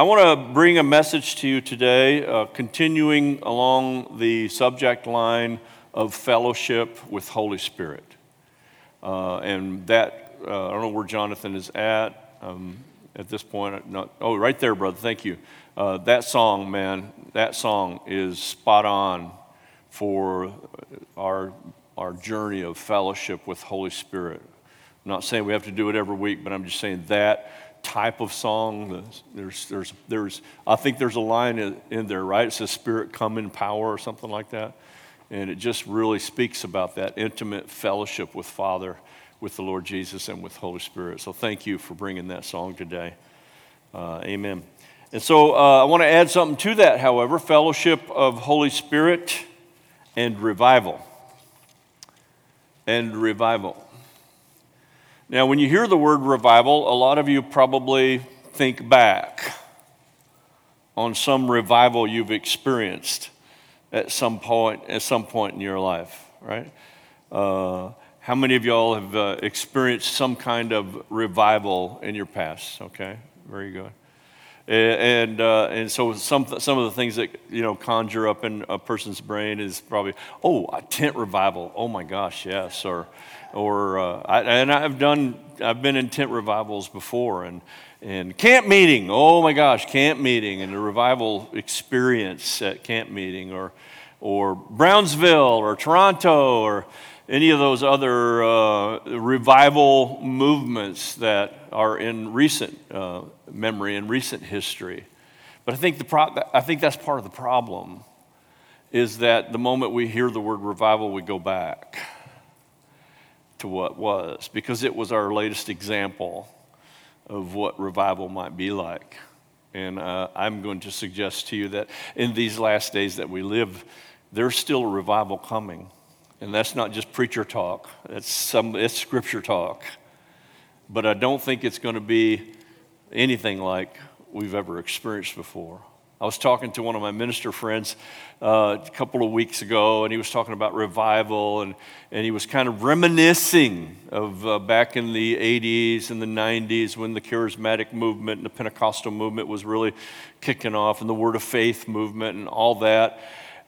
I want to bring a message to you today, uh, continuing along the subject line of fellowship with Holy Spirit. Uh, and that, uh, I don't know where Jonathan is at um, at this point. Not, oh, right there, brother. Thank you. Uh, that song, man, that song is spot on for our, our journey of fellowship with Holy Spirit. I'm not saying we have to do it every week, but I'm just saying that type of song. There's, there's, there's, I think there's a line in there, right? It says Spirit come in power or something like that. And it just really speaks about that intimate fellowship with Father, with the Lord Jesus, and with Holy Spirit. So thank you for bringing that song today. Uh, amen. And so uh, I want to add something to that, however fellowship of Holy Spirit and revival. And revival. Now, when you hear the word revival, a lot of you probably think back on some revival you've experienced at some point, at some point in your life, right? Uh, how many of y'all have uh, experienced some kind of revival in your past? Okay, very good. And, uh, and so some, some of the things that, you know, conjure up in a person's brain is probably, oh, a tent revival. Oh my gosh, yes. Or, or uh, I, and I've done, I've been in tent revivals before and, and camp meeting. Oh my gosh, camp meeting and the revival experience at camp meeting or, or Brownsville or Toronto or any of those other uh, revival movements that are in recent uh, memory and recent history. But I think, the pro- I think that's part of the problem is that the moment we hear the word revival, we go back to what was because it was our latest example of what revival might be like. And uh, I'm going to suggest to you that in these last days that we live, there's still a revival coming. And that's not just preacher talk, it's, some, it's scripture talk. But I don't think it's going to be anything like we've ever experienced before. I was talking to one of my minister friends uh, a couple of weeks ago, and he was talking about revival, and, and he was kind of reminiscing of uh, back in the 80s and the 90s when the charismatic movement and the Pentecostal movement was really kicking off, and the Word of Faith movement and all that.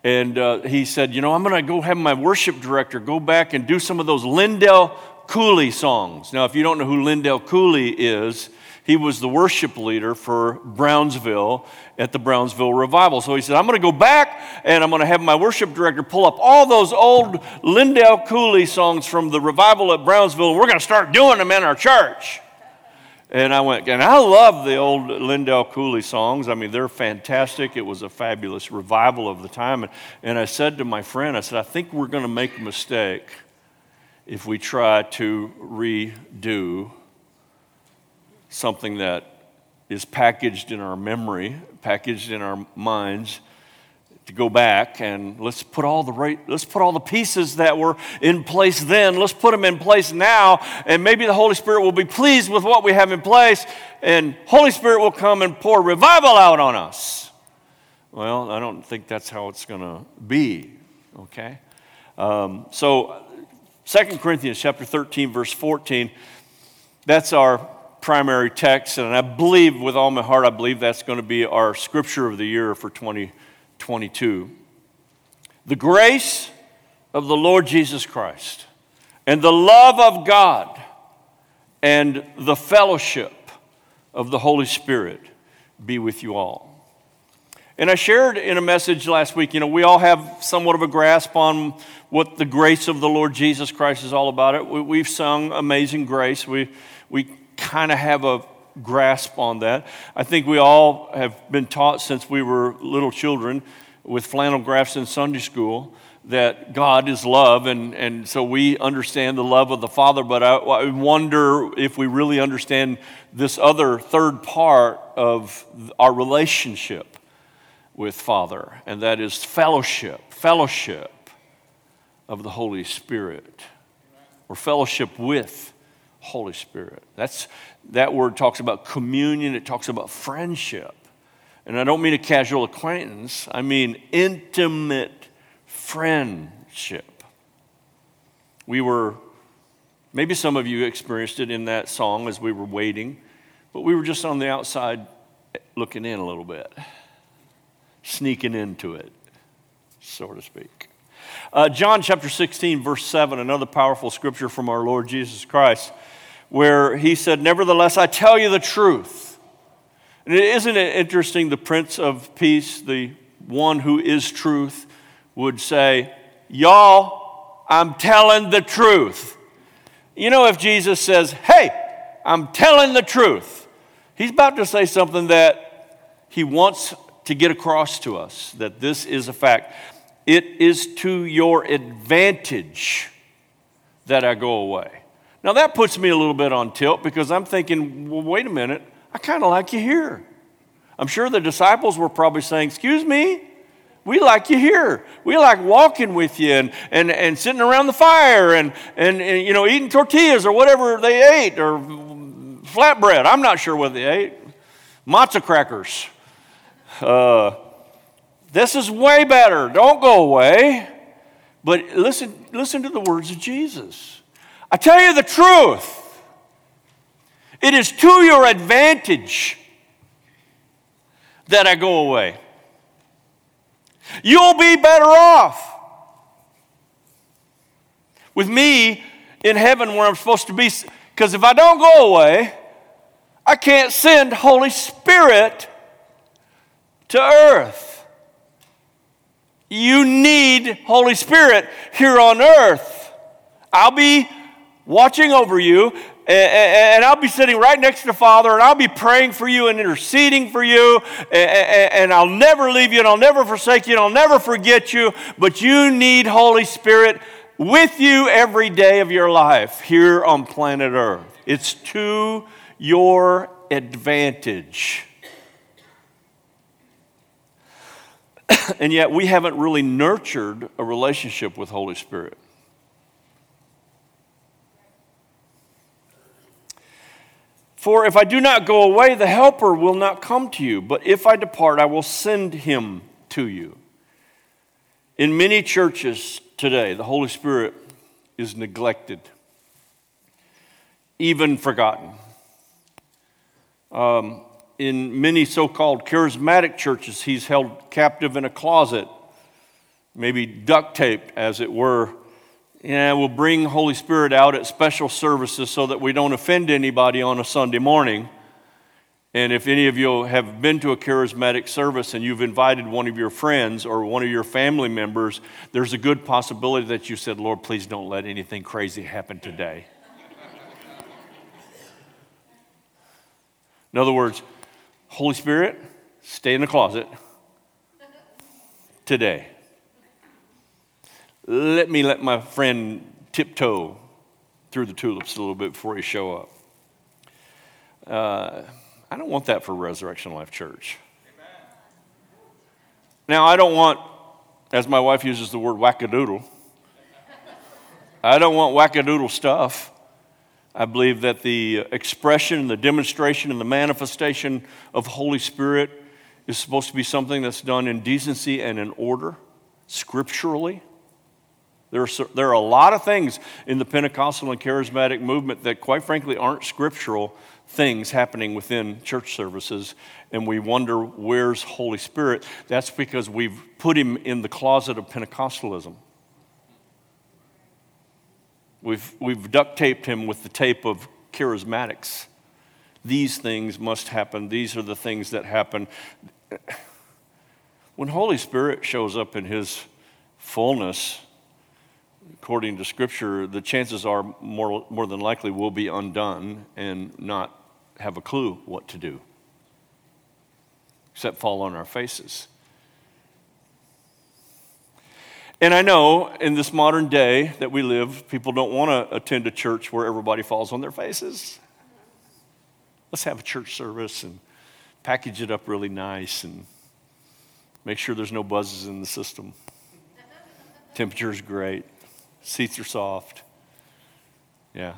And uh, he said, You know, I'm going to go have my worship director go back and do some of those Lindell Cooley songs. Now, if you don't know who Lindell Cooley is, he was the worship leader for Brownsville at the Brownsville revival. So he said, I'm going to go back and I'm going to have my worship director pull up all those old Lindell Cooley songs from the revival at Brownsville, and we're going to start doing them in our church. And I went, and I love the old Lindell Cooley songs. I mean, they're fantastic. It was a fabulous revival of the time. And, and I said to my friend, I said, I think we're going to make a mistake if we try to redo something that is packaged in our memory, packaged in our minds, to go back and let's put all the right, let's put all the pieces that were in place then, let's put them in place now, and maybe the Holy Spirit will be pleased with what we have in place, and Holy Spirit will come and pour revival out on us. Well, I don't think that's how it's going to be. Okay, um, so Second Corinthians chapter 13, verse 14, that's our primary text, and I believe with all my heart, I believe that's going to be our scripture of the year for 2022. The grace of the Lord Jesus Christ and the love of God and the fellowship of the Holy Spirit be with you all. And I shared in a message last week, you know, we all have somewhat of a grasp on what the grace of the Lord Jesus Christ is all about. It. We, have sung Amazing Grace. We, we kind of have a grasp on that. I think we all have been taught since we were little children with flannel graphs in Sunday school that God is love, and, and so we understand the love of the Father, but I, I wonder if we really understand this other third part of our relationship with Father, and that is fellowship, fellowship of the Holy Spirit, or fellowship with Holy Spirit. That's, that word talks about communion, it talks about friendship. And I don't mean a casual acquaintance, I mean intimate friendship. We were, maybe some of you experienced it in that song as we were waiting, but we were just on the outside looking in a little bit, sneaking into it, so to speak. Uh, John chapter 16, verse 7, another powerful scripture from our Lord Jesus Christ, where he said, Nevertheless, I tell you the truth. And isn't it interesting? The Prince of Peace, the one who is truth, would say, Y'all, I'm telling the truth. You know, if Jesus says, Hey, I'm telling the truth, he's about to say something that he wants to get across to us that this is a fact. It is to your advantage that I go away. Now, that puts me a little bit on tilt because I'm thinking, well, wait a minute, I kind of like you here. I'm sure the disciples were probably saying, Excuse me, we like you here. We like walking with you and, and, and sitting around the fire and, and, and, you know, eating tortillas or whatever they ate or flatbread. I'm not sure what they ate. Matzo crackers. Uh, this is way better. Don't go away. But listen, listen to the words of Jesus. I tell you the truth. It is to your advantage that I go away. You'll be better off with me in heaven where I'm supposed to be. Because if I don't go away, I can't send Holy Spirit to earth. You need Holy Spirit here on earth. I'll be watching over you, and I'll be sitting right next to Father, and I'll be praying for you and interceding for you, and I'll never leave you, and I'll never forsake you, and I'll never forget you. But you need Holy Spirit with you every day of your life here on planet Earth. It's to your advantage. and yet we haven't really nurtured a relationship with Holy Spirit. For if I do not go away, the Helper will not come to you. But if I depart, I will send him to you. In many churches today, the Holy Spirit is neglected, even forgotten. Um, in many so called charismatic churches, he's held captive in a closet, maybe duct taped, as it were. And we'll bring Holy Spirit out at special services so that we don't offend anybody on a Sunday morning. And if any of you have been to a charismatic service and you've invited one of your friends or one of your family members, there's a good possibility that you said, Lord, please don't let anything crazy happen today. In other words, Holy Spirit, stay in the closet today. Let me let my friend tiptoe through the tulips a little bit before he show up. Uh, I don't want that for Resurrection Life Church. Now, I don't want, as my wife uses the word wackadoodle, I don't want wackadoodle stuff. I believe that the expression, the demonstration, and the manifestation of Holy Spirit is supposed to be something that's done in decency and in order, scripturally. There are, there are a lot of things in the Pentecostal and charismatic movement that, quite frankly, aren't scriptural things happening within church services, and we wonder where's Holy Spirit. That's because we've put him in the closet of Pentecostalism. We've, we've duct taped him with the tape of charismatics. These things must happen. These are the things that happen. When Holy Spirit shows up in his fullness, according to Scripture, the chances are more, more than likely we'll be undone and not have a clue what to do, except fall on our faces. And I know in this modern day that we live, people don't want to attend a church where everybody falls on their faces. Let's have a church service and package it up really nice and make sure there's no buzzes in the system. Temperature is great, seats are soft. Yeah.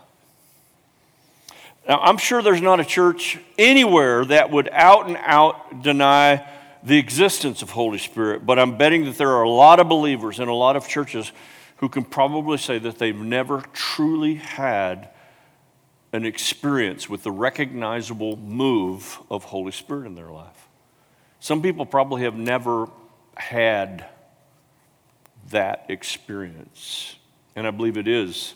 Now, I'm sure there's not a church anywhere that would out and out deny the existence of Holy Spirit, but I'm betting that there are a lot of believers in a lot of churches who can probably say that they've never truly had an experience with the recognizable move of Holy Spirit in their life. Some people probably have never had that experience. And I believe it is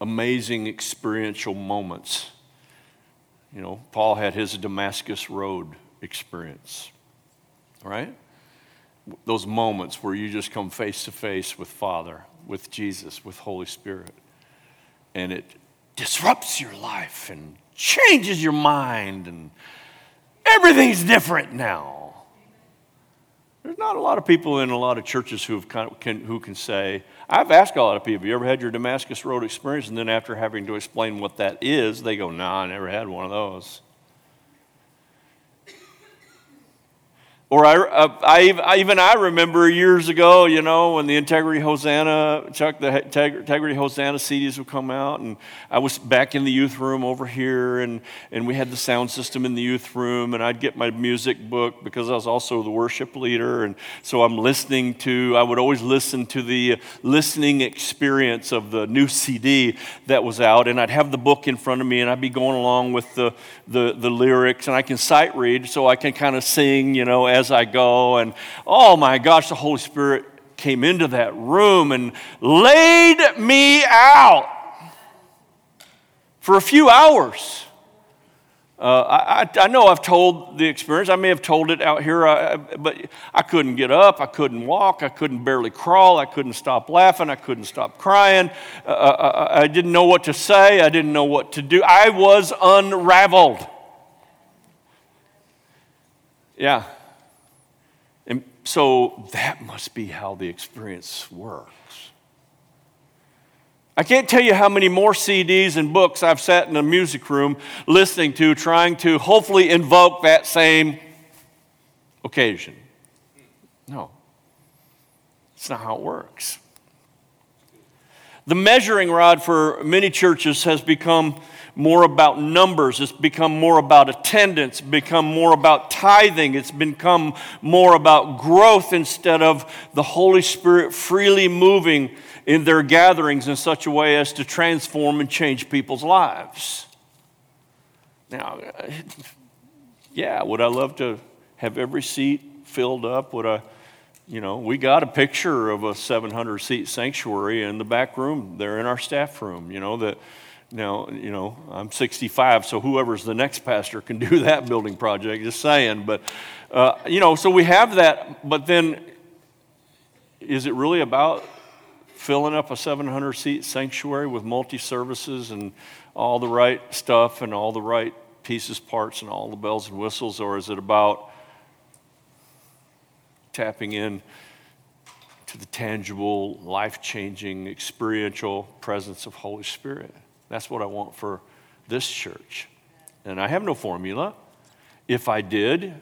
amazing experiential moments. You know, Paul had his Damascus Road experience, right? Those moments where you just come face to face with Father, with Jesus, with Holy Spirit. And it disrupts your life and changes your mind, and everything's different now. There's not a lot of people in a lot of churches who, kind of can, who can say, I've asked a lot of people, you ever had your Damascus Road experience? And then after having to explain what that is, they go, nah, I never had one of those. Or I, uh, I, I, even I remember years ago, you know, when the Integrity Hosanna, Chuck, the Integrity Hosanna CDs would come out, and I was back in the youth room over here, and, and we had the sound system in the youth room, and I'd get my music book because I was also the worship leader, and so I'm listening to, I would always listen to the listening experience of the new CD that was out, and I'd have the book in front of me, and I'd be going along with the, the, the lyrics, and I can sight read, so I can kind of sing, you know, as I go. And oh my gosh, the Holy Spirit came into that room and laid me out for a few hours. Uh, I, I, know I've told the experience. I may have told it out here, I, but I couldn't get up. I couldn't walk. I couldn't barely crawl. I couldn't stop laughing. I couldn't stop crying. Uh, I, uh, uh, I didn't know what to say. I didn't know what to do. I was unraveled. Yeah. So that must be how the experience works. I can't tell you how many more CDs and books I've sat in a music room listening to, trying to hopefully invoke that same occasion. No, it's not how it works. The measuring rod for many churches has become more about numbers. It's become more about attendance, become more about tithing. It's become more about growth instead of the Holy Spirit freely moving in their gatherings in such a way as to transform and change people's lives. Now, yeah, would I love to have every seat filled up? Would I, you know, we got a picture of a 700 seat sanctuary in the back room there in our staff room, you know, that now, you know, I'm 65, so whoever's the next pastor can do that building project, just saying. But, uh, you know, so we have that, but then is it really about filling up a 700 seat sanctuary with multi services and all the right stuff and all the right pieces, parts, and all the bells and whistles, or is it about tapping in to the tangible, life changing, experiential presence of Holy Spirit? That's what I want for this church. And I have no formula. If I did,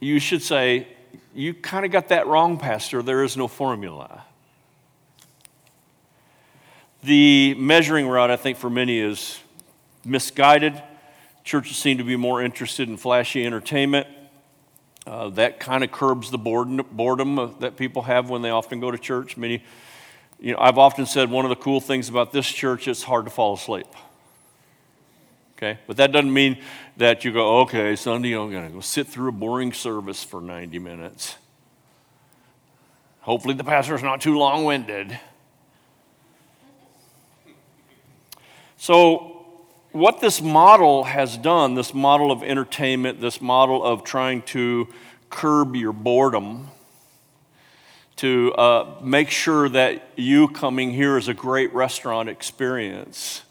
you should say, You kind of got that wrong, Pastor. There is no formula. The measuring rod, I think, for many is misguided. Churches seem to be more interested in flashy entertainment. Uh, that kind of curbs the boredom that people have when they often go to church. Many you know, I've often said one of the cool things about this church, it's hard to fall asleep. Okay? But that doesn't mean that you go, okay, Sunday, I'm going to go sit through a boring service for 90 minutes. Hopefully, the pastor's not too long winded. So, what this model has done, this model of entertainment, this model of trying to curb your boredom, to uh, make sure that you coming here is a great restaurant experience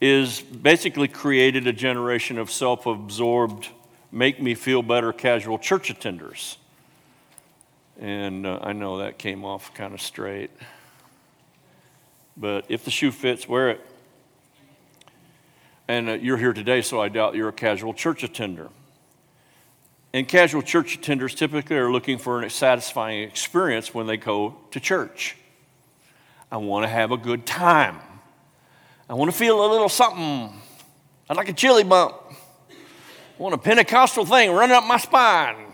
is basically created a generation of self absorbed, make me feel better casual church attenders. And uh, I know that came off kind of straight. But if the shoe fits, wear it. And uh, you're here today, so I doubt you're a casual church attender. And casual church attenders typically are looking for a satisfying experience when they go to church. I want to have a good time. I want to feel a little something. I'd like a chili bump. I want a Pentecostal thing running up my spine.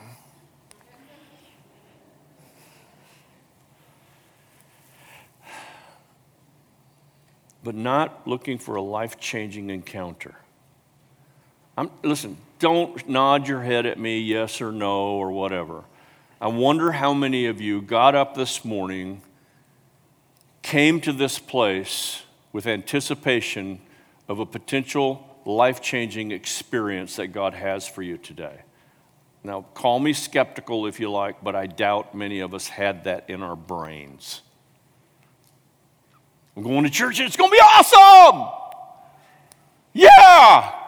but not looking for a life changing encounter. I'm, listen, don't nod your head at me, yes or no, or whatever. I wonder how many of you got up this morning, came to this place with anticipation of a potential life changing experience that God has for you today. Now, call me skeptical if you like, but I doubt many of us had that in our brains. I'm going to church and it's going to be awesome! Yeah!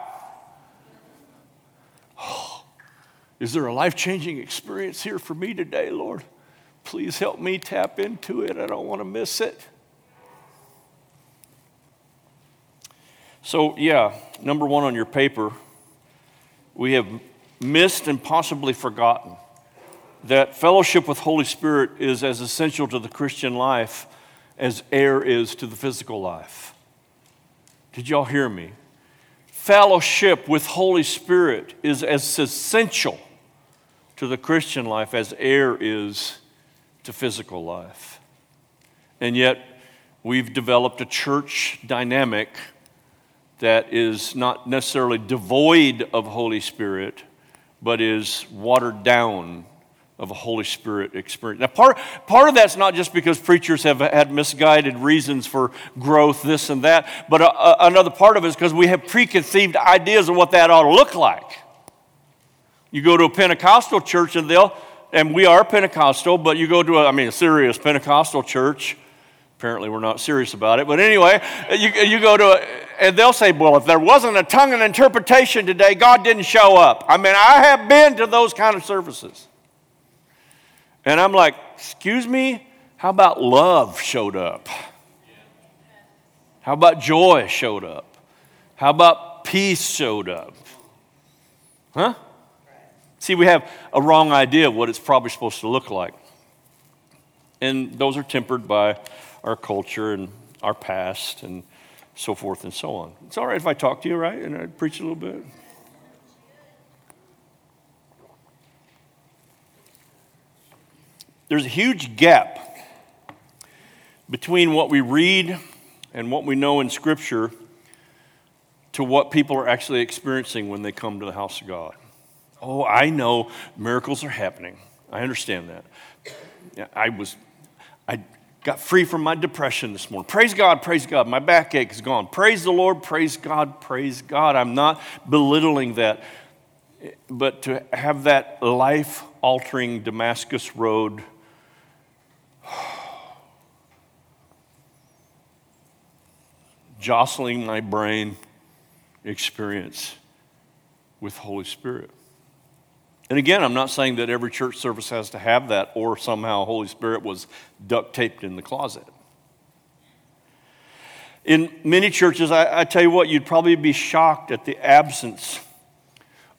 Is there a life changing experience here for me today, Lord? Please help me tap into it. I don't want to miss it. So, yeah, number one on your paper, we have missed and possibly forgotten that fellowship with Holy Spirit is as essential to the Christian life as air is to the physical life. Did y'all hear me? Fellowship with Holy Spirit is as essential to the Christian life as air is to physical life. And yet, we've developed a church dynamic that is not necessarily devoid of Holy Spirit, but is watered down of a Holy Spirit experience. Now, part, part of that's not just because preachers have had misguided reasons for growth, this and that, but a, a, another part of it is because we have preconceived ideas of what that ought to look like. You go to a Pentecostal church and they'll, and we are Pentecostal, but you go to a, I mean, a serious Pentecostal church. Apparently, we're not serious about it. But anyway, you, you go to a, and they'll say, well, if there wasn't a tongue and interpretation today, God didn't show up. I mean, I have been to those kind of services. And I'm like, excuse me? How about love showed up? How about joy showed up? How about peace showed up? Huh? See, we have a wrong idea of what it's probably supposed to look like. And those are tempered by our culture and our past and so forth and so on. It's all right if I talk to you, right? And I preach a little bit. There's a huge gap between what we read and what we know in Scripture to what people are actually experiencing when they come to the house of God. Oh, I know miracles are happening. I understand that. I was, I got free from my depression this morning. Praise God, praise God. My backache is gone. Praise the Lord, praise God, praise God. I'm not belittling that. But to have that life altering Damascus Road jostling my brain experience with Holy Spirit. And again, I'm not saying that every church service has to have that or somehow Holy Spirit was duct taped in the closet. In many churches, I, I, tell you what, you'd probably be shocked at the absence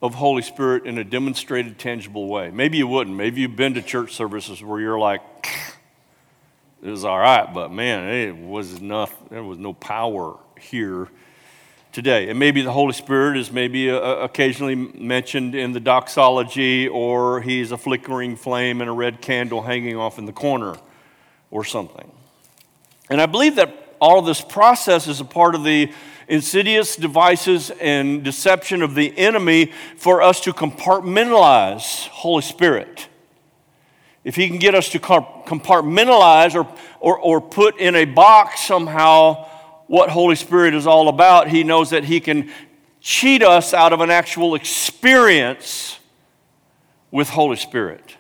of Holy Spirit in a demonstrated, tangible way. Maybe you wouldn't. Maybe you've been to church services where you're like, it was all right, but man, it was enough. There was no power here today. And maybe the Holy Spirit is maybe uh, uh, occasionally mentioned in the doxology, or he's a flickering flame and a red candle hanging off in the corner or something. And I believe that all this process is a part of the insidious devices and deception of the enemy for us to compartmentalize Holy Spirit. If he can get us to compartmentalize or, or, or put in a box somehow what Holy Spirit is all about, he knows that he can cheat us out of an actual experience with Holy Spirit.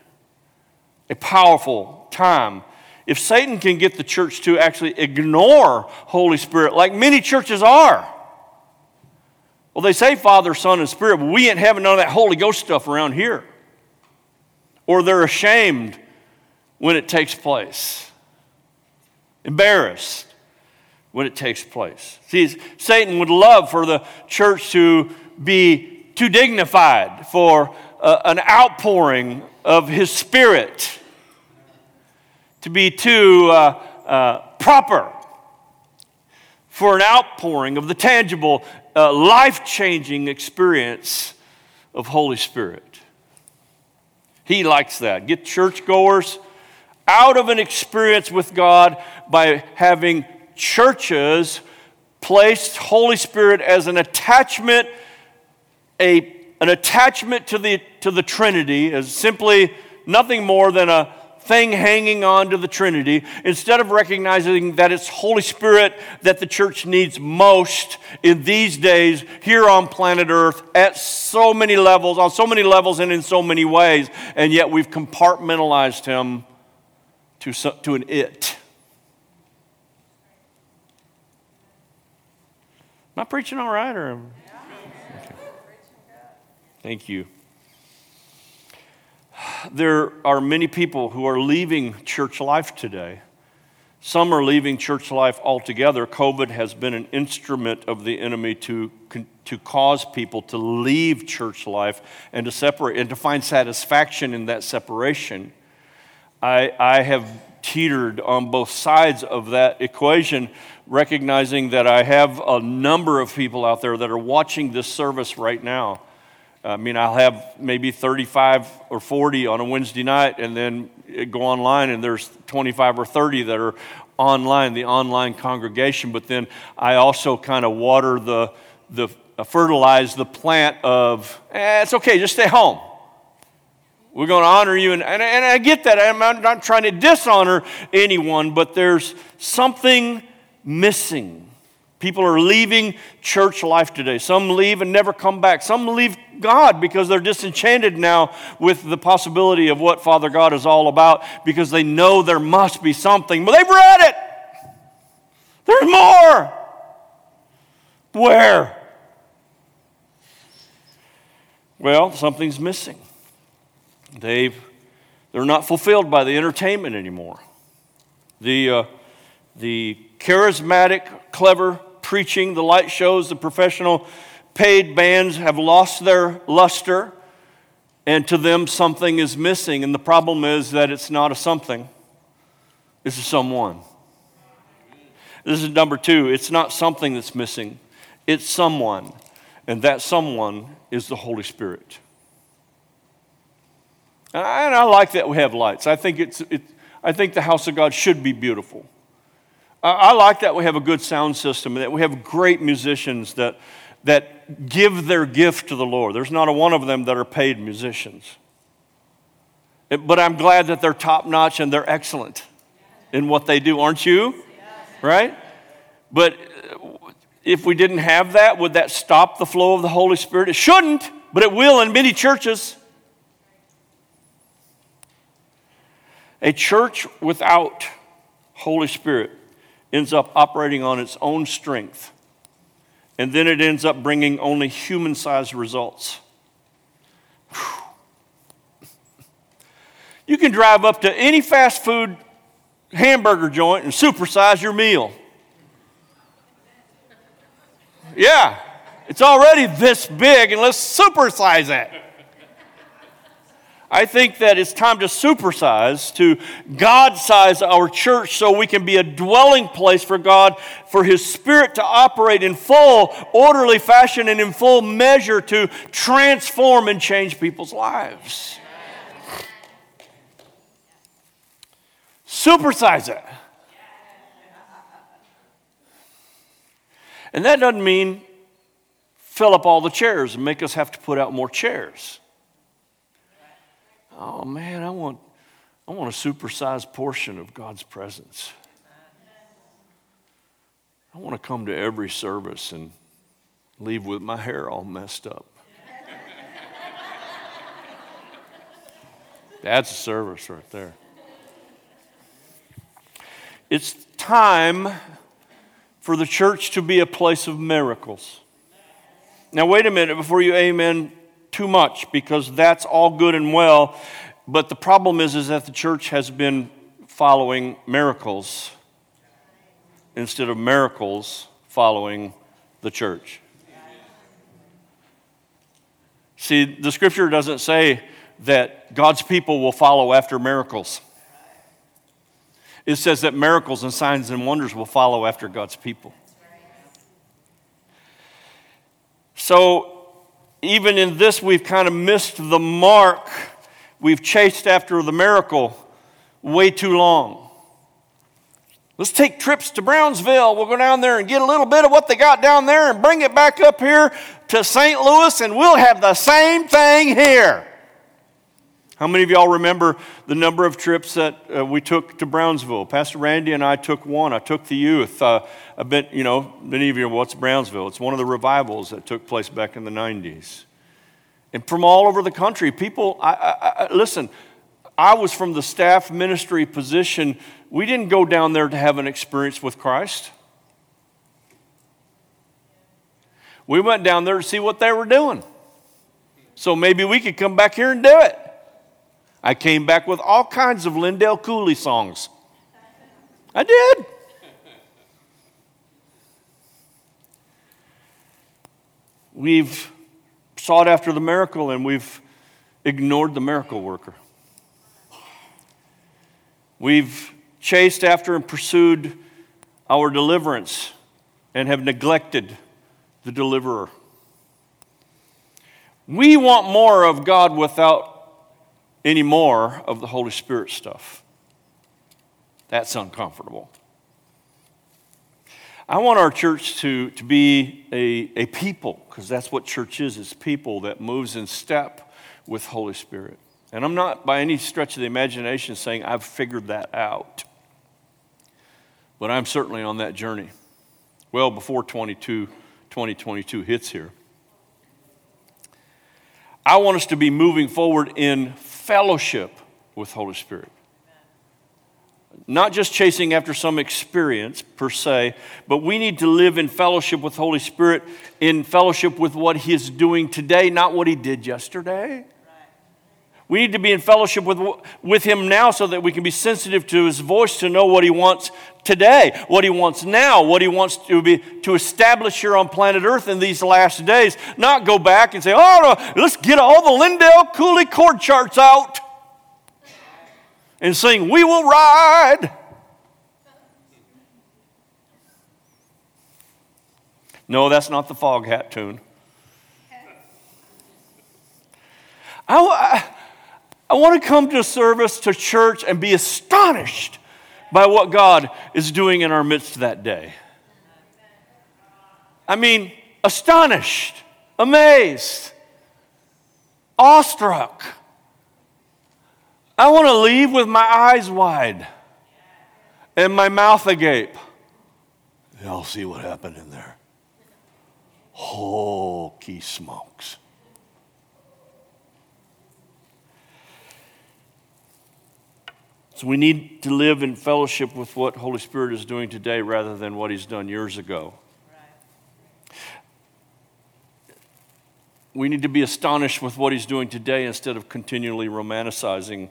A powerful time. If Satan can get the church to actually ignore Holy Spirit, like many churches are, well, they say Father, Son, and Spirit, but we ain't having none of that Holy Ghost stuff around here. Or they're ashamed when it takes place, embarrassed when it takes place. See, Satan would love for the church to be too dignified, for uh, an outpouring of his spirit, to be too uh, uh, proper, for an outpouring of the tangible, uh, life changing experience of Holy Spirit. He likes that. Get churchgoers out of an experience with God by having churches placed Holy Spirit as an attachment, a, an attachment to the, to the Trinity, as simply nothing more than a thing hanging on to the Trinity, instead of recognizing that it's Holy Spirit that the church needs most in these days here on planet Earth at so many levels, on so many levels, and in so many ways, and yet we've compartmentalized him to, to an it. Am I preaching all right? Or? Okay. Thank you. There are many people who are leaving church life today. Some are leaving church life altogether. COVID has been an instrument of the enemy to, to cause people to leave church life and to separate and to find satisfaction in that separation. I, I have teetered on both sides of that equation, recognizing that I have a number of people out there that are watching this service right now. I mean, I'll have maybe 35 or 40 on a Wednesday night, and then go online, and there's 25 or 30 that are online, the online congregation. But then I also kind of water the, the fertilize the plant of, eh, it's okay, just stay home. We're going to honor you. And, and, and I get that. I'm not trying to dishonor anyone, but there's something missing. People are leaving church life today. Some leave and never come back. Some leave God because they're disenchanted now with the possibility of what Father God is all about because they know there must be something. But they've read it. There's more. Where? Well, something's missing. They've, they're not fulfilled by the entertainment anymore. The, uh, the charismatic, clever preaching, the light shows, the professional paid bands have lost their luster, and to them something is missing. And the problem is that it's not a something, it's a someone. This is number two. It's not something that's missing, it's someone. And that someone is the Holy Spirit. And I, and I like that we have lights. I think, it's, it, I think the house of God should be beautiful. I, like that we have a good sound system that we have great musicians that, that give their gift to the Lord. There's not a one of them that are paid musicians. It, but I'm glad that they're top notch and they're excellent in what they do, aren't you? Right? But uh, if we didn't have that, would that stop the flow of the Holy Spirit? It shouldn't, but it will in many churches. A church without Holy Spirit ends up operating on its own strength, and then it ends up bringing only human sized results. You can drive up to any fast food hamburger joint and supersize your meal. Yeah, it's already this big, and let's supersize it. I think that it's time to supersize, to God size our church so we can be a dwelling place for God, for His Spirit to operate in full, orderly fashion and in full measure to transform and change people's lives. Supersize it. And that doesn't mean fill up all the chairs and make us have to put out more chairs oh man, I want, I want a supersized portion of God's presence. I want to come to every service and leave with my hair all messed up. That's a service right there. It's time for the church to be a place of miracles. Now, wait a minute before you amen too much because that's all good and well. But the problem is, is that the church has been following miracles instead of miracles following the church. See, the scripture doesn't say that God's people will follow after miracles. It says that miracles and signs and wonders will follow after God's people. So, even in this, we've kind of missed the mark. We've chased after the miracle way too long. Let's take trips to Brownsville. We'll go down there and get a little bit of what they got down there and bring it back up here to St. Louis, and we'll have the same thing here. How many of y'all remember the number of trips that uh, we took to Brownsville? Pastor Randy and I took one. I took the youth. Uh, a bit, you know, many of you, what's Brownsville? It's one of the revivals that took place back in the 90s. And from all over the country, people, I, I, I, listen, I was from the staff ministry position. We didn't go down there to have an experience with Christ. We went down there to see what they were doing. So maybe we could come back here and do it. I came back with all kinds of Lindell Cooley songs. I did. We've sought after the miracle and we've ignored the miracle worker. We've chased after and pursued our deliverance and have neglected the deliverer. We want more of God without any more of the Holy Spirit stuff. That's uncomfortable. I want our church to, to be a, a people, because that's what church is, it's people that moves in step with Holy Spirit. And I'm not by any stretch of the imagination saying I've figured that out. But I'm certainly on that journey. Well, before 22, 2022 hits here. I want us to be moving forward in fellowship with Holy Spirit. Not just chasing after some experience per se, but we need to live in fellowship with Holy Spirit, in fellowship with what He's doing today, not what He did yesterday. We need to be in fellowship with, with Him now so that we can be sensitive to His voice to know what He wants today, what He wants now, what He wants to, be, to establish here on planet Earth in these last days. Not go back and say, oh, no, let's get all the Lindell Cooley chord charts out and sing, We Will Ride. No, that's not the Foghat tune. I, I, want to come to service, to church, and be astonished by what God is doing in our midst that day. I mean, astonished, amazed, awestruck. I want to leave with my eyes wide and my mouth agape. Y'all see what happened in there. Holy smokes. So we need to live in fellowship with what Holy Spirit is doing today rather than what He's done years ago. We need to be astonished with what He's doing today instead of continually romanticizing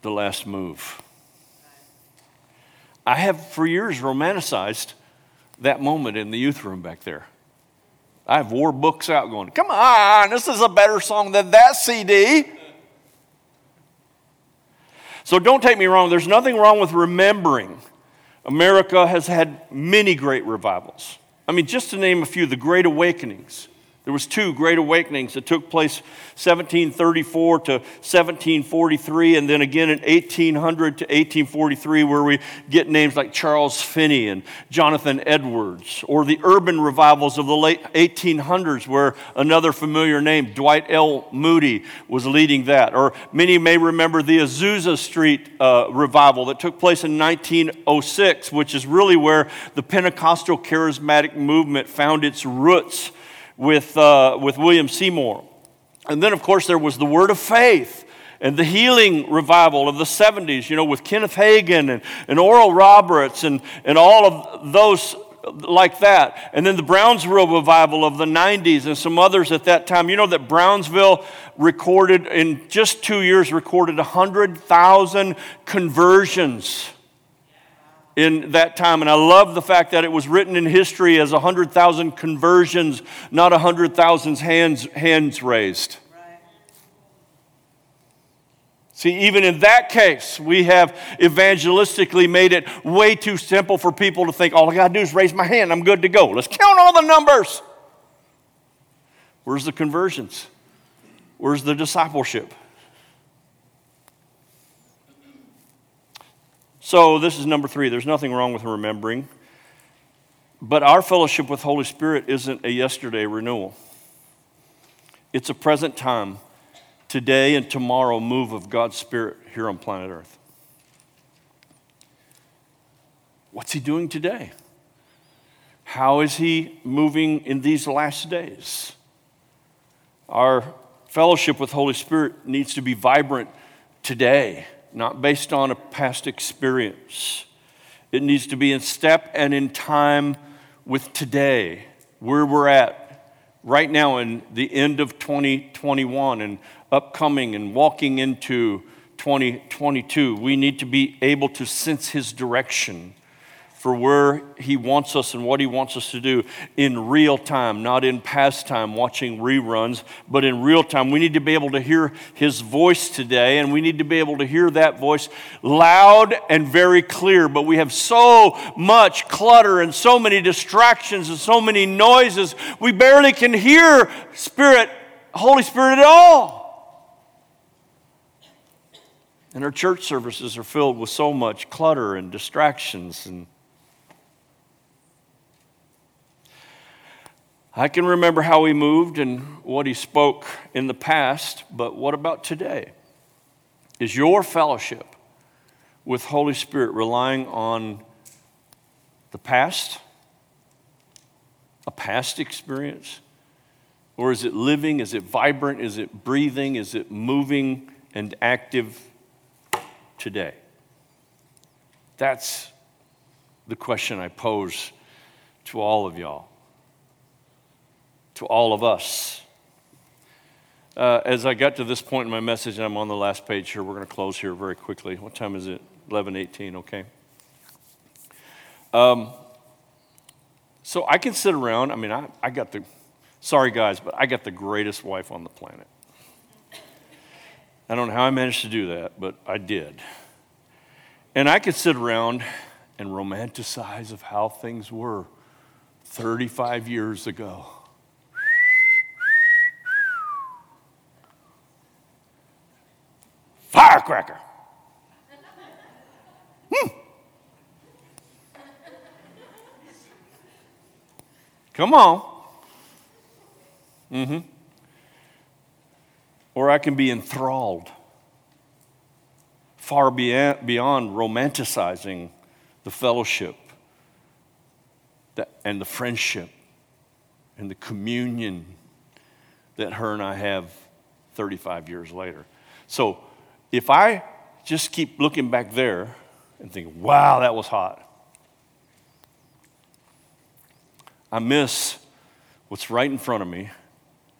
the last move. I have for years romanticized that moment in the youth room back there. I have war books out going, come on, this is a better song than that CD. So don't take me wrong, there's nothing wrong with remembering. America has had many great revivals. I mean, just to name a few, the Great Awakenings, there was two great awakenings that took place 1734 to 1743 and then again in 1800 to 1843 where we get names like Charles Finney and Jonathan Edwards or the urban revivals of the late 1800s where another familiar name Dwight L. Moody was leading that. Or many may remember the Azusa Street uh, revival that took place in 1906 which is really where the Pentecostal charismatic movement found its roots with, uh, with William Seymour. And then, of course, there was the Word of Faith and the healing revival of the 70s, you know, with Kenneth Hagin and, and Oral Roberts and, and all of those like that. And then the Brownsville revival of the 90s and some others at that time. You know that Brownsville recorded, in just two years, recorded 100,000 conversions in that time. And I love the fact that it was written in history as 100,000 conversions, not 100,000 hands, hands raised. See, even in that case, we have evangelistically made it way too simple for people to think, all I got to do is raise my hand, I'm good to go. Let's count all the numbers. Where's the conversions? Where's the discipleship? So, this is number three. There's nothing wrong with remembering. But our fellowship with Holy Spirit isn't a yesterday renewal, it's a present time, today and tomorrow move of God's Spirit here on planet Earth. What's He doing today? How is He moving in these last days? Our fellowship with Holy Spirit needs to be vibrant today, not based on a past experience. It needs to be in step and in time with today, where we're at right now in the end of 2021 and upcoming and walking into 2022. We need to be able to sense His direction for where He wants us and what He wants us to do in real time, not in past time watching reruns, but in real time. We need to be able to hear His voice today, and we need to be able to hear that voice loud and very clear. But we have so much clutter and so many distractions and so many noises, we barely can hear Spirit, Holy Spirit at all. And our church services are filled with so much clutter and distractions and I can remember how he moved and what he spoke in the past, but what about today? Is your fellowship with Holy Spirit relying on the past, a past experience? Or is it living? Is it vibrant? Is it breathing? Is it moving and active today? That's the question I pose to all of y'all to all of us. Uh, as I got to this point in my message, and I'm on the last page here, we're going to close here very quickly. What time is it? 11:18. Okay. Um, so I can sit around. I mean, I, I got the, sorry guys, but I got the greatest wife on the planet. I don't know how I managed to do that, but I did. And I could sit around and romanticize of how things were 35 years ago. Firecracker. Hmm. Come on. Mm-hmm. Or I can be enthralled, far beyond, beyond romanticizing the fellowship and the friendship and the communion that her and I have 35 years later. So if I just keep looking back there and think, wow, that was hot, I miss what's right in front of me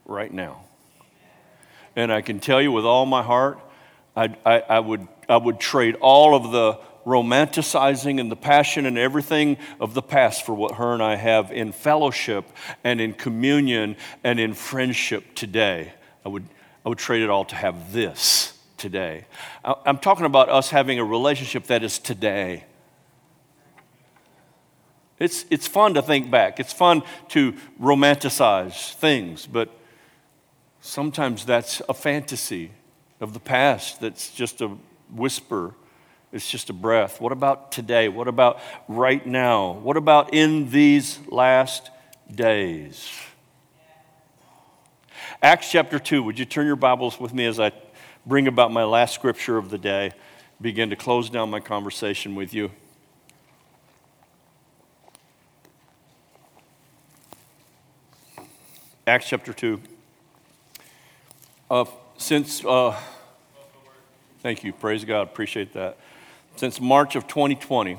right now. And I can tell you with all my heart, I, I, I, would, I would trade all of the romanticizing and the passion and everything of the past for what her and I have in fellowship and in communion and in friendship today. I would, I would trade it all to have this today. I'm talking about us having a relationship that is today. It's, it's fun to think back, it's fun to romanticize things, but sometimes that's a fantasy of the past that's just a whisper. It's just a breath. What about today? What about right now? What about in these last days? Acts chapter 2. Would you turn your Bibles with me as I bring about my last scripture of the day, begin to close down my conversation with you. Acts chapter 2. Uh, since, uh, thank you, praise God, appreciate that. Since March of 2020,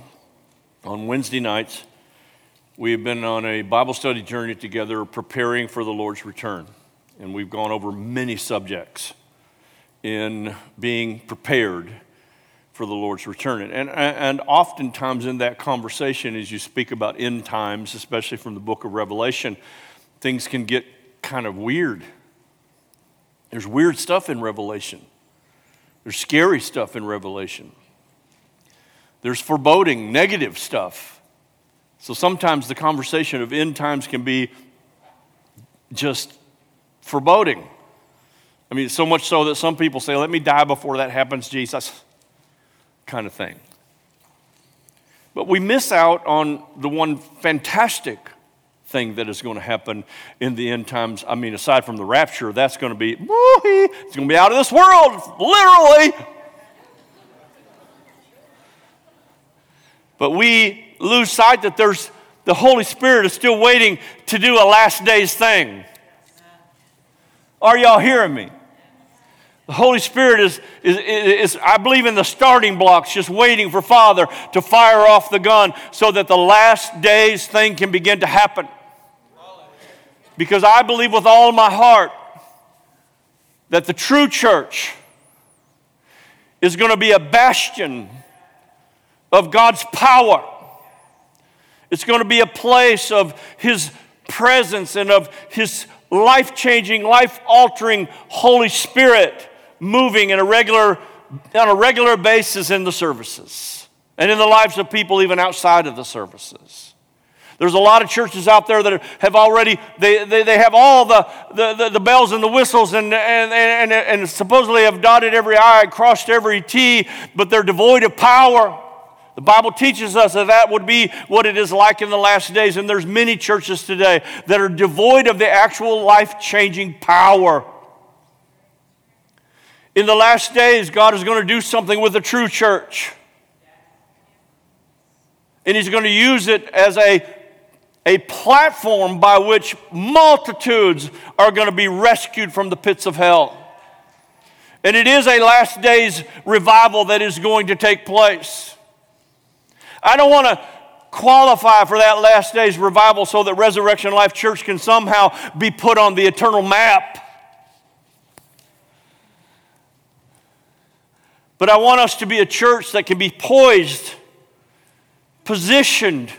on Wednesday nights, we have been on a Bible study journey together preparing for the Lord's return. And we've gone over many subjects in being prepared for the Lord's return. And, and oftentimes in that conversation, as you speak about end times, especially from the book of Revelation, things can get kind of weird. There's weird stuff in Revelation, there's scary stuff in Revelation, there's foreboding, negative stuff. So sometimes the conversation of end times can be just foreboding. I mean, so much so that some people say, let me die before that happens, Jesus, kind of thing. But we miss out on the one fantastic thing that is going to happen in the end times. I mean, aside from the rapture, that's going to be, it's going to be out of this world, literally. But we lose sight that there's the Holy Spirit is still waiting to do a last days thing. Are y'all hearing me? The Holy Spirit is, is, is, I believe, in the starting blocks, just waiting for Father to fire off the gun so that the last days thing can begin to happen. Because I believe with all my heart that the true church is going to be a bastion of God's power. It's going to be a place of His presence and of His life changing, life altering Holy Spirit moving in a regular, on a regular basis in the services and in the lives of people even outside of the services. There's a lot of churches out there that have already, they, they, they have all the, the, the, the, bells and the whistles and, and, and, and supposedly have dotted every I, crossed every T, but they're devoid of power. The Bible teaches us that that would be what it is like in the last days, and there's many churches today that are devoid of the actual life-changing power. In the last days, God is going to do something with the true church. And He's going to use it as a, a platform by which multitudes are going to be rescued from the pits of hell. And it is a last days revival that is going to take place. I don't want to qualify for that last day's revival so that Resurrection Life Church can somehow be put on the eternal map. But I want us to be a church that can be poised, positioned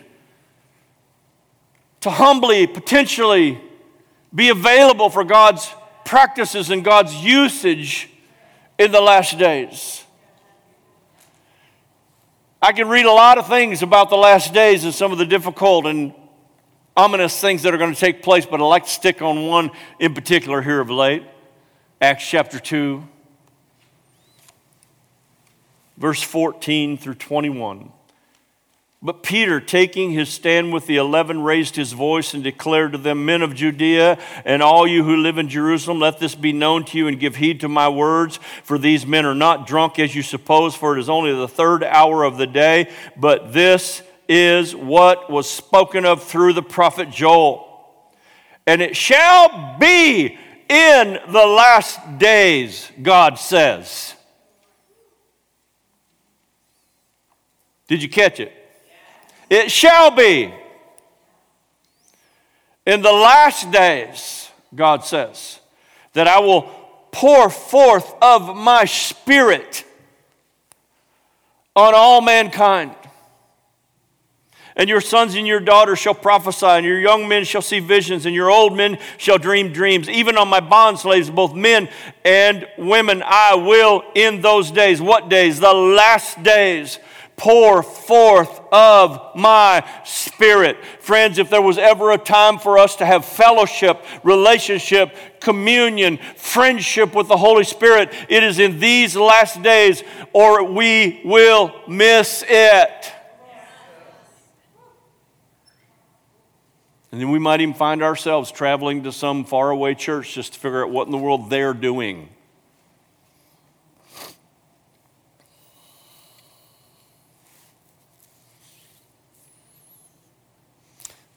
to humbly, potentially be available for God's practices and God's usage in the last days. I can read a lot of things about the last days and some of the difficult and ominous things that are going to take place, but I'd like to stick on one in particular here of late Acts chapter 2, verse 14 through 21. But Peter, taking his stand with the eleven, raised his voice and declared to them, Men of Judea, and all you who live in Jerusalem, let this be known to you and give heed to my words. For these men are not drunk as you suppose, for it is only the third hour of the day. But this is what was spoken of through the prophet Joel. And it shall be in the last days, God says. Did you catch it? It shall be in the last days, God says, that I will pour forth of my spirit on all mankind. And your sons and your daughters shall prophesy, and your young men shall see visions, and your old men shall dream dreams. Even on my bond slaves, both men and women, I will in those days. What days? The last days pour forth of my spirit. Friends, if there was ever a time for us to have fellowship, relationship, communion, friendship with the Holy Spirit, it is in these last days, or we will miss it. And then we might even find ourselves traveling to some faraway church just to figure out what in the world they're doing.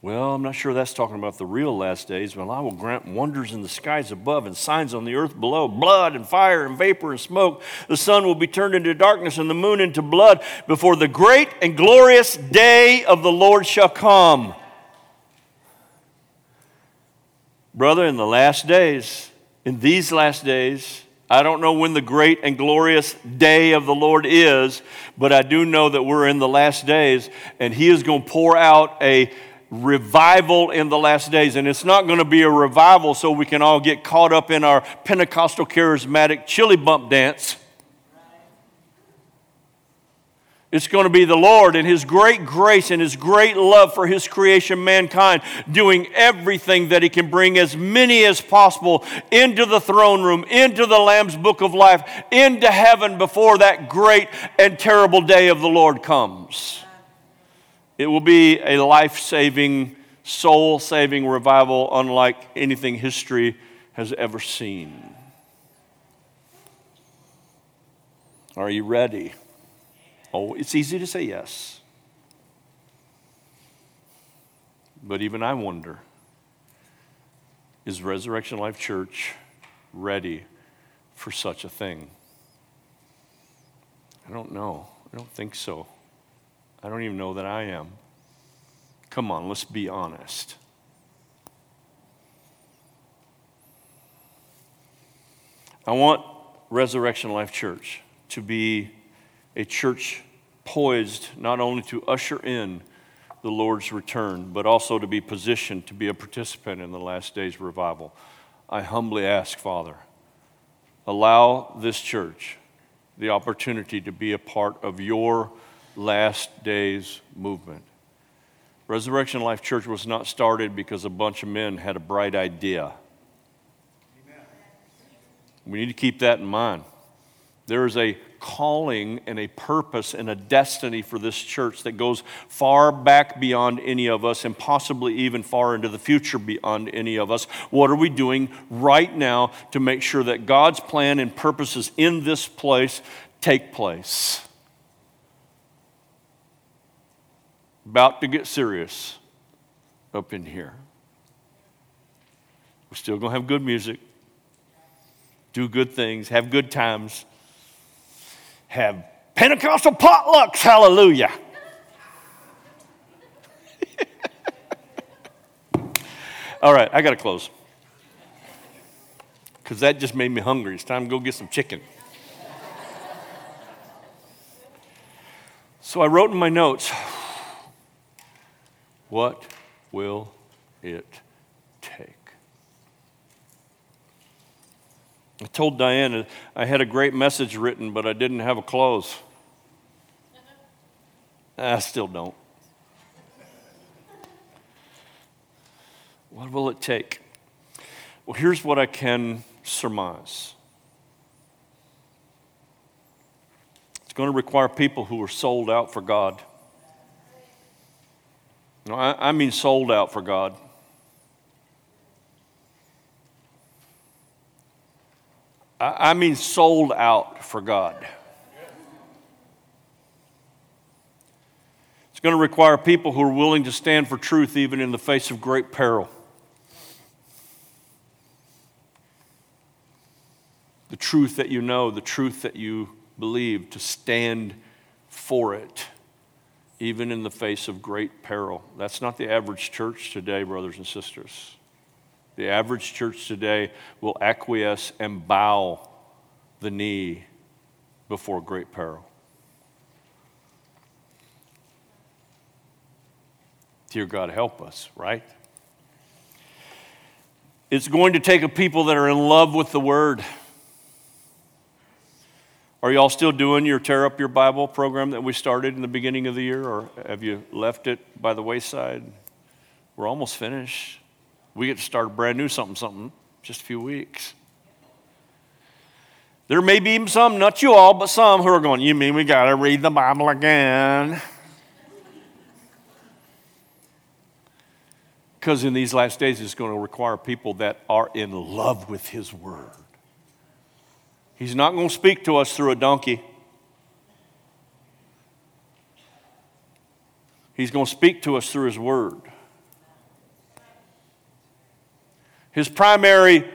Well, I'm not sure that's talking about the real last days. Well, I will grant wonders in the skies above and signs on the earth below blood and fire and vapor and smoke. The sun will be turned into darkness and the moon into blood before the great and glorious day of the Lord shall come. Brother, in the last days, in these last days, I don't know when the great and glorious day of the Lord is, but I do know that we're in the last days and He is going to pour out a revival in the last days. And it's not going to be a revival so we can all get caught up in our Pentecostal charismatic chili bump dance. It's going to be the Lord and His great grace and His great love for His creation, mankind, doing everything that He can bring as many as possible into the throne room, into the Lamb's book of life, into heaven before that great and terrible day of the Lord comes. It will be a life saving, soul saving revival unlike anything history has ever seen. Are you ready? Oh, it's easy to say yes. But even I wonder is Resurrection Life Church ready for such a thing? I don't know. I don't think so. I don't even know that I am. Come on, let's be honest. I want Resurrection Life Church to be a church poised not only to usher in the Lord's return, but also to be positioned to be a participant in the last days revival. I humbly ask, Father, allow this church the opportunity to be a part of your last days movement. Resurrection Life Church was not started because a bunch of men had a bright idea. Amen. We need to keep that in mind. There is a calling and a purpose and a destiny for this church that goes far back beyond any of us and possibly even far into the future beyond any of us. What are we doing right now to make sure that God's plan and purposes in this place take place? About to get serious up in here. We're still going to have good music, do good things, have good times have Pentecostal potlucks, hallelujah. All right, I got to close. Because that just made me hungry. It's time to go get some chicken. so I wrote in my notes, What will it take? I told Diana I had a great message written, but I didn't have a close. I still don't. What will it take? Well, here's what I can surmise it's going to require people who are sold out for God. No, I, I mean sold out for God. I mean, sold out for God. It's going to require people who are willing to stand for truth even in the face of great peril. The truth that you know, the truth that you believe, to stand for it, even in the face of great peril. That's not the average church today, brothers and sisters. The average church today will acquiesce and bow the knee before great peril. Dear God, help us, right? It's going to take a people that are in love with the Word. Are y'all still doing your Tear Up Your Bible program that we started in the beginning of the year, or have you left it by the wayside? We're almost finished. We get to start a brand new something, something, just a few weeks. There may be some, not you all, but some who are going, You mean we got to read the Bible again? Because in these last days, it's going to require people that are in love with His Word. He's not going to speak to us through a donkey. He's going to speak to us through His Word. His primary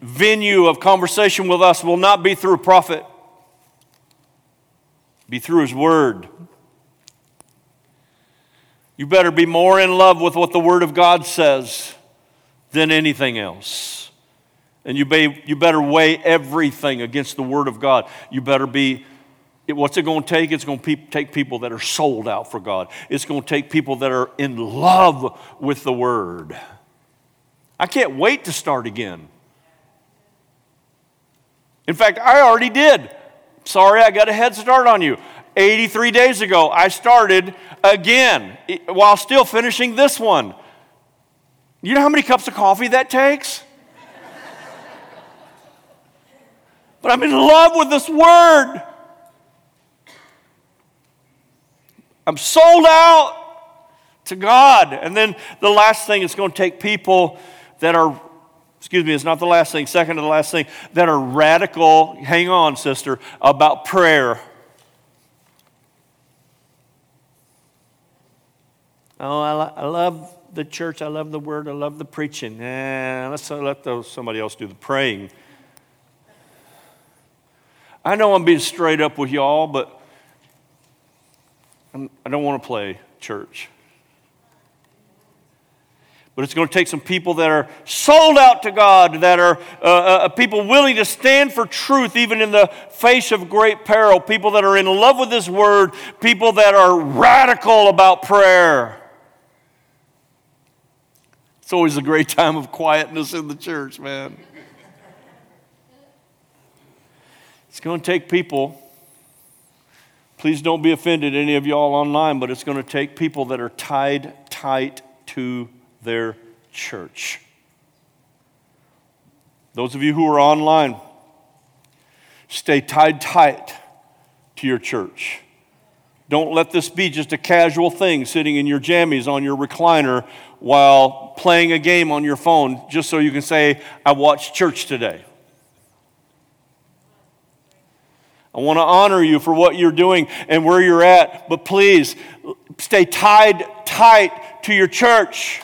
venue of conversation with us will not be through a prophet, be through his word. You better be more in love with what the word of God says than anything else. And you, be, you better weigh everything against the word of God. You better be what's it going to take? It's going to take people that are sold out for God. It's going to take people that are in love with the Word. I can't wait to start again. In fact, I already did. Sorry, I got a head start on you. 83 days ago, I started again while still finishing this one. You know how many cups of coffee that takes? But I'm in love with this word. I'm sold out to God. And then the last thing, it's going to take people that are, excuse me, it's not the last thing, second to the last thing, that are radical, hang on, sister, about prayer. Oh, I, lo- I love the church. I love the word. I love the preaching. Eh, let's let those, somebody else do the praying. I know I'm being straight up with y'all, but I'm, I do not want to play church. But it's going to take some people that are sold out to God, that are uh, uh, people willing to stand for truth even in the face of great peril, people that are in love with His Word, people that are radical about prayer. It's always a great time of quietness in the church, man. It's going to take people. Please don't be offended, any of y'all online, but it's going to take people that are tied tight to their church. Those of you who are online, stay tied tight to your church. Don't let this be just a casual thing sitting in your jammies on your recliner while playing a game on your phone just so you can say, I watched church today. I want to honor you for what you're doing and where you're at, but please stay tied tight to your church.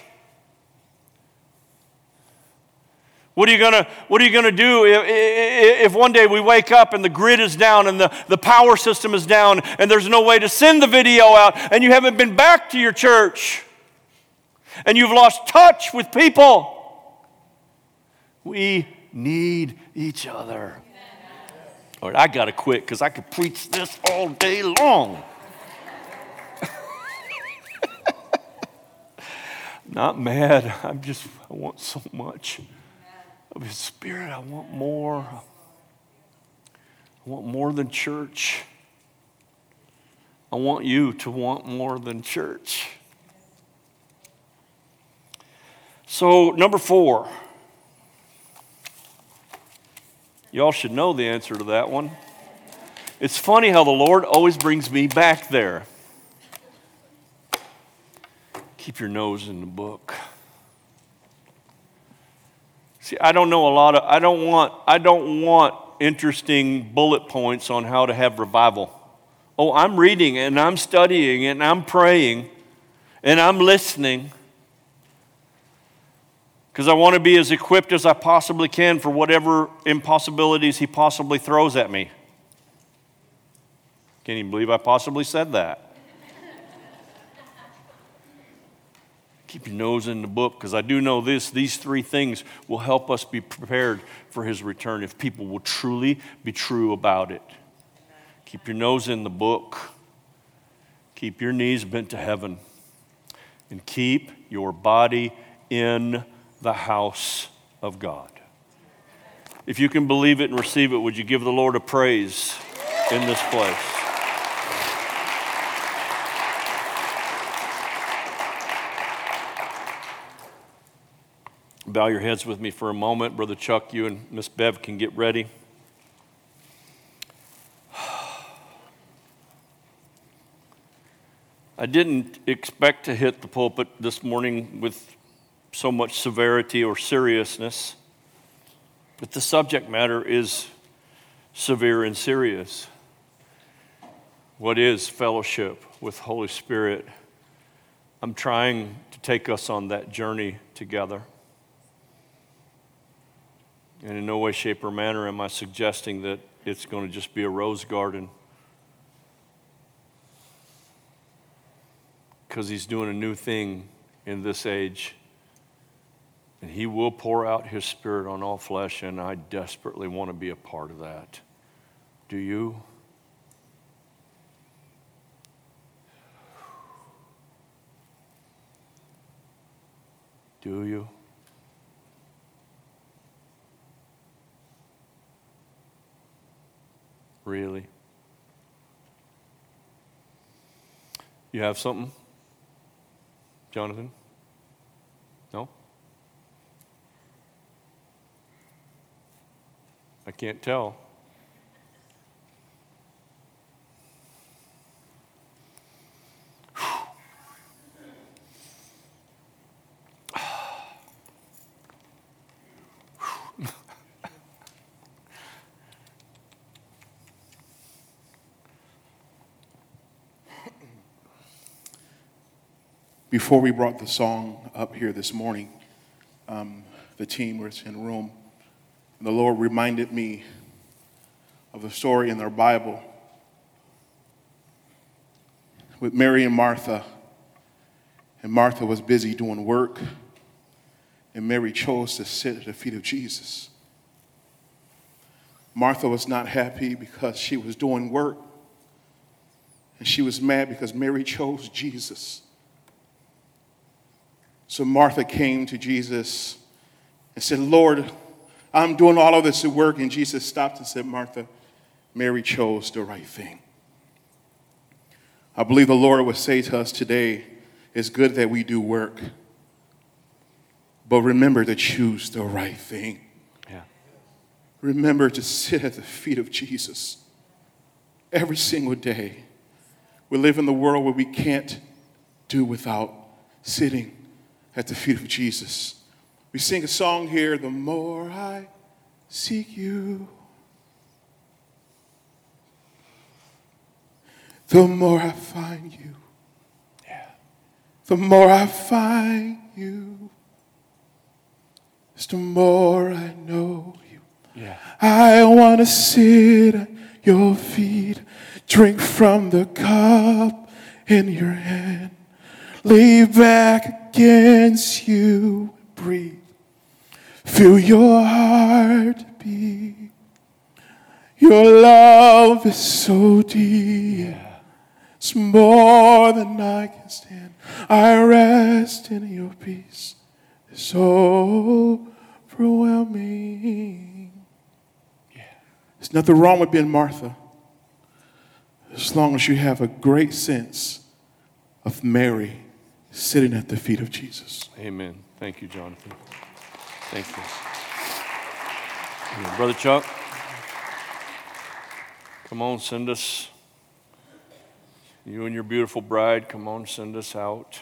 What are you gonna, what are you gonna do if, if one day we wake up and the grid is down and the, the power system is down and there's no way to send the video out and you haven't been back to your church and you've lost touch with people? We need each other. All right, I gotta quit because I could preach this all day long. Not mad. I'm just, I want so much of His Spirit. I want more. I want more than church. I want you to want more than church. So, number four. Y'all should know the answer to that one. It's funny how the Lord always brings me back there. Keep your nose in the book. See, I don't know a lot of, I don't want, I don't want interesting bullet points on how to have revival. Oh, I'm reading and I'm studying and I'm praying and I'm listening because I want to be as equipped as I possibly can for whatever impossibilities He possibly throws at me. Can you believe I possibly said that? Keep your nose in the book because I do know this these three things will help us be prepared for his return if people will truly be true about it. Keep your nose in the book, keep your knees bent to heaven, and keep your body in the house of God. If you can believe it and receive it, would you give the Lord a praise in this place? Bow your heads with me for a moment. Brother Chuck, you and Miss Bev can get ready. I didn't expect to hit the pulpit this morning with so much severity or seriousness, but the subject matter is severe and serious. What is fellowship with Holy Spirit? I'm trying to take us on that journey together. And in no way, shape, or manner am I suggesting that it's going to just be a rose garden. Because he's doing a new thing in this age. And he will pour out his spirit on all flesh, and I desperately want to be a part of that. Do you? Do you? Really? You have something? Jonathan? I can't tell. Before we brought the song up here this morning, um, the team was in room the Lord reminded me of a story in their Bible with Mary and Martha. And Martha was busy doing work, and Mary chose to sit at the feet of Jesus. Martha was not happy because she was doing work, and she was mad because Mary chose Jesus. So Martha came to Jesus and said, Lord, I'm doing all of this work. And Jesus stopped and said, Martha, Mary chose the right thing. I believe the Lord would say to us today, it's good that we do work, but remember to choose the right thing. Yeah. Remember to sit at the feet of Jesus every single day. We live in the world where we can't do without sitting at the feet of Jesus. We sing a song here, The More I Seek You, the more I find you. Yeah. The more I find you, it's the more I know you. Yeah. I want to sit at your feet, drink from the cup in your hand, lay back against you, breathe, feel your heart beat. Your love is so deep, it's more than I can stand. I rest in your peace, it's overwhelming. There's nothing wrong with being Martha as long as you have a great sense of Mary sitting at the feet of Jesus. Amen. Thank you, Jonathan. Thank you. Brother Chuck, come on, send us. You and your beautiful bride, come on, send us out.